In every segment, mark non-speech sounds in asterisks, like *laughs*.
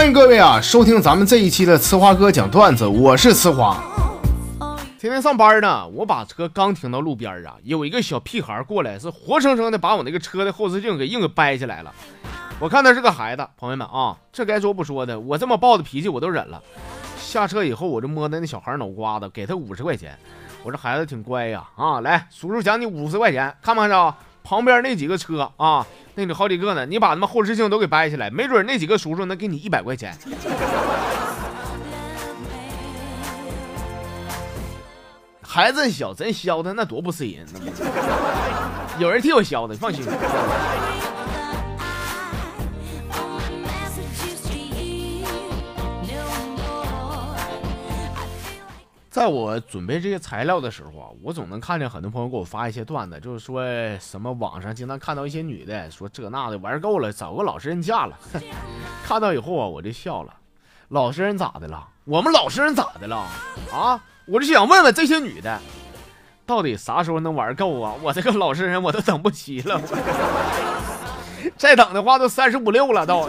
欢迎各位啊，收听咱们这一期的呲花哥讲段子，我是呲花。天天上班呢，我把车刚停到路边啊，有一个小屁孩过来，是活生生的把我那个车的后视镜给硬给掰下来了。我看他是个孩子，朋友们啊，这该说不说的，我这么暴的脾气我都忍了。下车以后，我就摸着那小孩脑瓜子，给他五十块钱。我这孩子挺乖呀，啊，来，叔叔奖你五十块钱，看没看着？旁边那几个车啊，那里好几个呢，你把他们后视镜都给掰下来，没准那几个叔叔能给你一百块钱。孩子小，真削他那多不是人，有人替我削的，放心。在我准备这些材料的时候啊，我总能看见很多朋友给我发一些段子，就是说什么网上经常看到一些女的说这那的玩够了，找个老实人嫁了。*laughs* 看到以后啊，我就笑了。老实人咋的了？我们老实人咋的了？啊，我就想问问这些女的，到底啥时候能玩够啊？我这个老实人我都等不起了，*laughs* 再等的话都三十五六了都。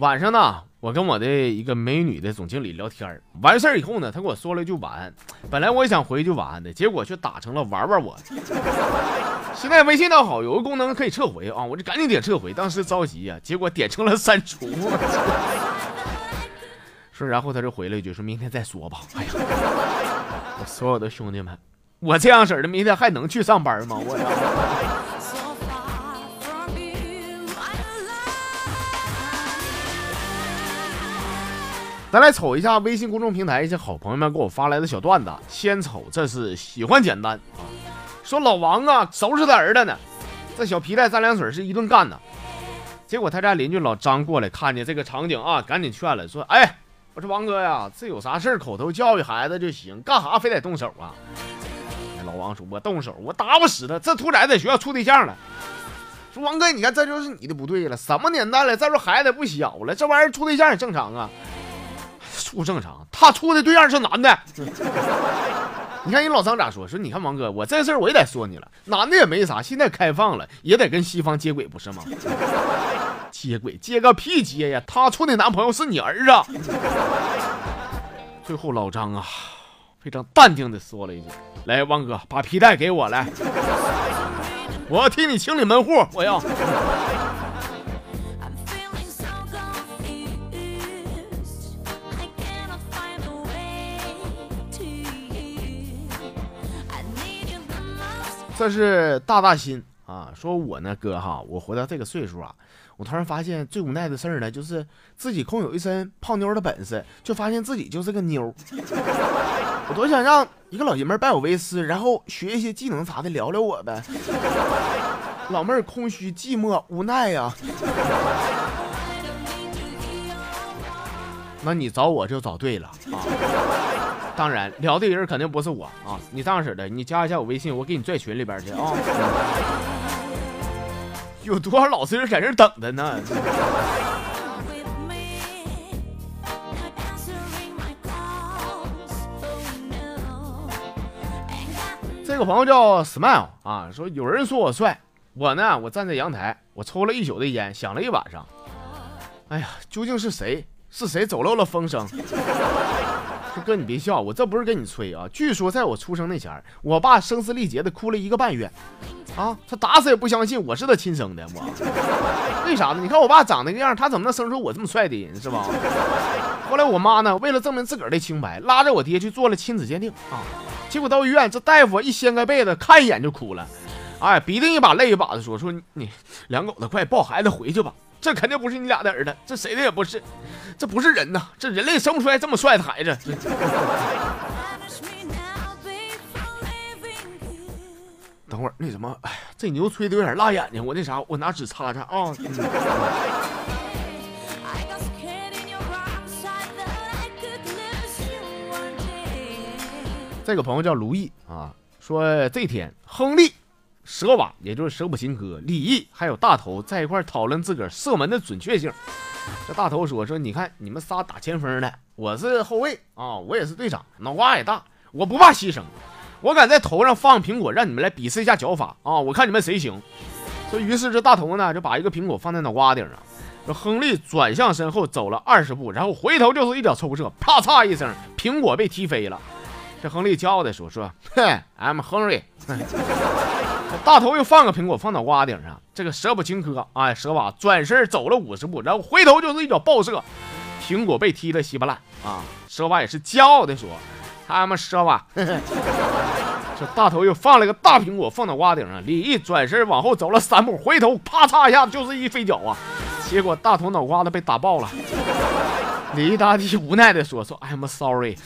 晚上呢，我跟我的一个美女的总经理聊天完事儿以后呢，他跟我说了一句晚安。本来我也想回一句晚安的，结果却打成了玩玩我。*laughs* 现在微信倒好有个功能可以撤回啊，我就赶紧点撤回。当时着急呀，结果点成了删除。*laughs* 说，然后他就回了一句，说明天再说吧。哎呀，*laughs* 我所有的兄弟们，我这样式的，明天还能去上班吗？我。咱来瞅一下微信公众平台一些好朋友们给我发来的小段子。先瞅，这是喜欢简单啊，说老王啊收拾他儿子呢，这小皮带沾凉水是一顿干呢。结果他家邻居老张过来看见这个场景啊，赶紧劝了，说：“哎，我说王哥呀，这有啥事口头教育孩子就行，干啥非得动手啊？”老王说：“我动手，我打不死他，这兔崽在学校处对象了。”说王哥，你看这就是你的不对了，什么年代了？再说孩子也不小了，这玩意儿处对象也正常啊。不正常，他处的对象是男的。*laughs* 你看人老张咋说？说你看王哥，我这事儿我也得说你了，男的也没啥，现在开放了，也得跟西方接轨，不是吗？*laughs* 接轨接个屁接呀！他处的男朋友是你儿子。最后老张啊，非常淡定的说了一句：“来，王哥，把皮带给我来，我要替你清理门户，我要。”这是大大心啊！说我呢，哥哈，我活到这个岁数啊，我突然发现最无奈的事儿呢，就是自己空有一身泡妞的本事，就发现自己就是个妞。*laughs* 我多想让一个老爷们拜我为师，然后学一些技能啥的，聊聊我呗。老妹儿空虚寂寞无奈呀。*laughs* 那你找我就找对了啊。当然，聊的人肯定不是我啊！你这样式的，你加一下我微信，我给你拽群里边去啊！*laughs* 有多少老实人在这等着呢？*laughs* 这个朋友叫 Smile 啊，说有人说我帅，我呢，我站在阳台，我抽了一宿的烟，想了一晚上，哎呀，究竟是谁？是谁走漏了风声？哥，你别笑，我这不是跟你吹啊。据说在我出生那前儿我爸声嘶力竭的哭了一个半月，啊，他打死也不相信我是他亲生的。我为啥呢？你看我爸长那个样，他怎么能生出我这么帅的人，是吧？后来我妈呢，为了证明自个儿的清白，拉着我爹去做了亲子鉴定啊。结果到医院，这大夫一掀开被子，看一眼就哭了，哎，鼻涕一把泪一把的说：“说你两狗子，快抱孩子回去吧。”这肯定不是你俩的儿子，这谁的也不是，这不是人呐！这人类生不出来这么帅的孩子。*laughs* 等会儿那什么，哎呀，这牛吹的有点辣眼睛，我那啥，我拿纸擦擦啊。*laughs* 这个朋友叫卢毅啊，说这天亨利。蛇娃，也就是蛇普琴科，李毅还有大头在一块讨论自个儿射门的准确性。这大头说：“说你看你们仨打前锋的，我是后卫啊，我也是队长，脑瓜也大，我不怕牺牲。我敢在头上放苹果，让你们来比试一下脚法啊！我看你们谁行。说，于是这大头呢就把一个苹果放在脑瓜顶上。这亨利转向身后走了二十步，然后回头就是一脚抽射，啪嚓一声，苹果被踢飞了。这亨利骄傲地说：“说，哼，I'm Henry。”大头又放个苹果放脑瓜顶上，这个蛇不青科，哎，蛇娃转身走了五十步，然后回头就是一脚爆射，苹果被踢得稀巴烂啊！蛇娃也是骄傲地说：“I'm 蛇娃。”这大头又放了个大苹果放脑瓜顶上，李毅转身往后走了三步，回头啪嚓一下就是一飞脚啊！结果大头脑瓜子被打爆了。*laughs* 李毅大帝无奈地说：“说 I'm sorry。*laughs* ”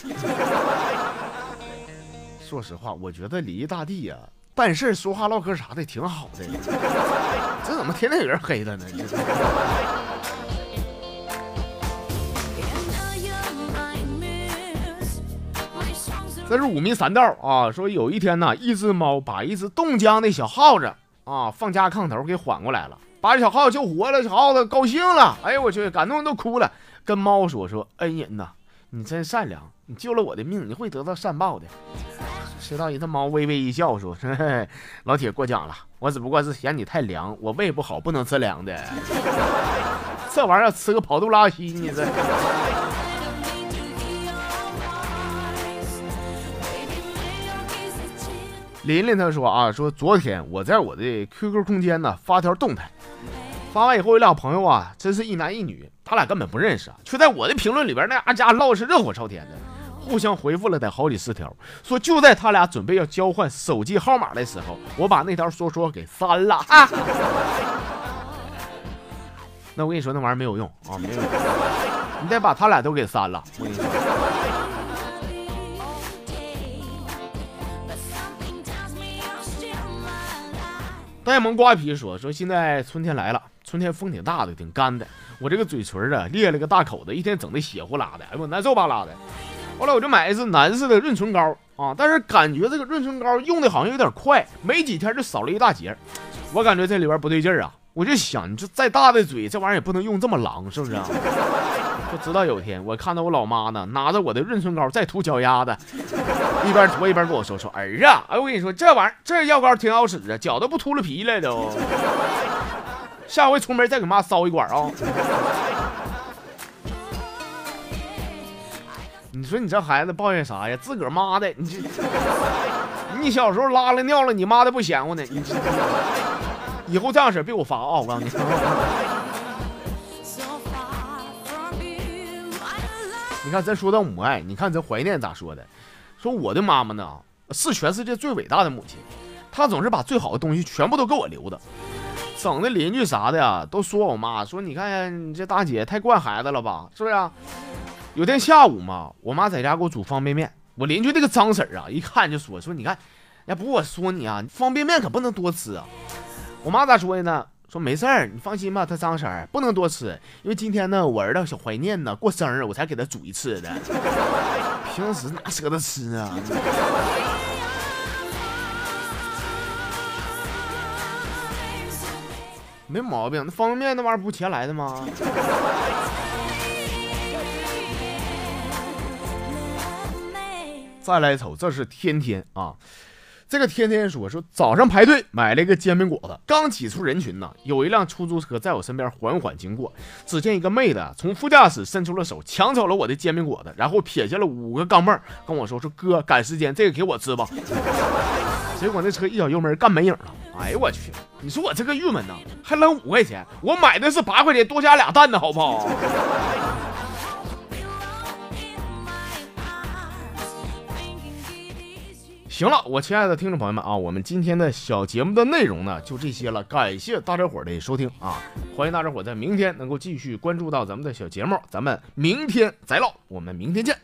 说实话，我觉得李毅大帝呀，办事说话唠嗑啥的挺好的，*laughs* 这怎么天天有人黑他呢？这是五迷三道啊！说有一天呢，一只猫把一只冻僵的小耗子啊放家炕头给缓过来了，把这小耗子救活了。小耗子高兴了，哎呦我去，感动都哭了，跟猫说说恩人呐，你真善良，你救了我的命，你会得到善报的。谁道一这猫微微一笑说：“老铁过奖了，我只不过是嫌你太凉，我胃不好，不能吃凉的。*laughs* 这玩意儿吃个跑肚拉稀，你这。”琳琳她说啊，说昨天我在我的 QQ 空间呢发条动态，发完以后有俩朋友啊，真是一男一女，他俩根本不认识啊，却在我的评论里边那啊家唠是热火朝天的，互相回复了得好几十条。说就在他俩准备要交换手机号码的时候，我把那条说说给删了。*laughs* 那我跟你说那玩意儿没有用啊，没有用，你得把他俩都给删了。我跟你说。呆萌瓜皮说：“说现在春天来了，春天风挺大的，挺干的。我这个嘴唇啊裂了个大口子，一天整的血呼啦的，哎呦难受巴拉的。后来我就买一支男士的润唇膏啊，但是感觉这个润唇膏用的好像有点快，没几天就少了一大截。我感觉这里边不对劲儿啊，我就想，你这再大的嘴，这玩意儿也不能用这么狼，是不是啊？” *laughs* 就直到有一天，我看到我老妈呢，拿着我的润唇膏在涂脚丫子，一边涂一边跟我说：“说儿子，哎，我跟你说，这玩意儿这药膏挺好使啊，脚都不秃噜皮了都。下回出门再给妈捎一管啊。”你说你这孩子抱怨啥呀？自个儿妈的，你这，*laughs* 你小时候拉了尿了，你妈的不嫌乎呢？你以后这样式别给我发啊！我告诉你。你看，咱说到母爱，你看咱怀念咋说的？说我的妈妈呢，是全世界最伟大的母亲，她总是把最好的东西全部都给我留的，整的邻居啥的呀都说我妈说，你看你这大姐太惯孩子了吧，是不是？有天下午嘛，我妈在家给我煮方便面，我邻居那个张婶儿啊，一看就说说，你看，要不我说你啊，方便面可不能多吃啊。我妈咋说的呢？说没事儿，你放心吧，她张婶儿不能多吃，因为今天呢，我儿子小怀念呢，过生日我才给他煮一次的，平时哪舍得吃啊？没毛病，那方便面那玩意儿不钱来的吗？再来一瞅，这是天天啊。这个天天说说早上排队买了一个煎饼果子，刚挤出人群呢，有一辆出租车在我身边缓缓经过，只见一个妹子从副驾驶伸出了手，抢走了我的煎饼果子，然后撇下了五个钢镚，跟我说说哥赶时间，这个给我吃吧。*laughs* 结果那车一脚油门干没影了，哎呦我去！你说我这个郁闷呐，还扔五块钱，我买的是八块钱，多加俩蛋呢，好不好？行了，我亲爱的听众朋友们啊，我们今天的小节目的内容呢就这些了，感谢大家伙的收听啊，欢迎大家伙在明天能够继续关注到咱们的小节目，咱们明天再唠，我们明天见。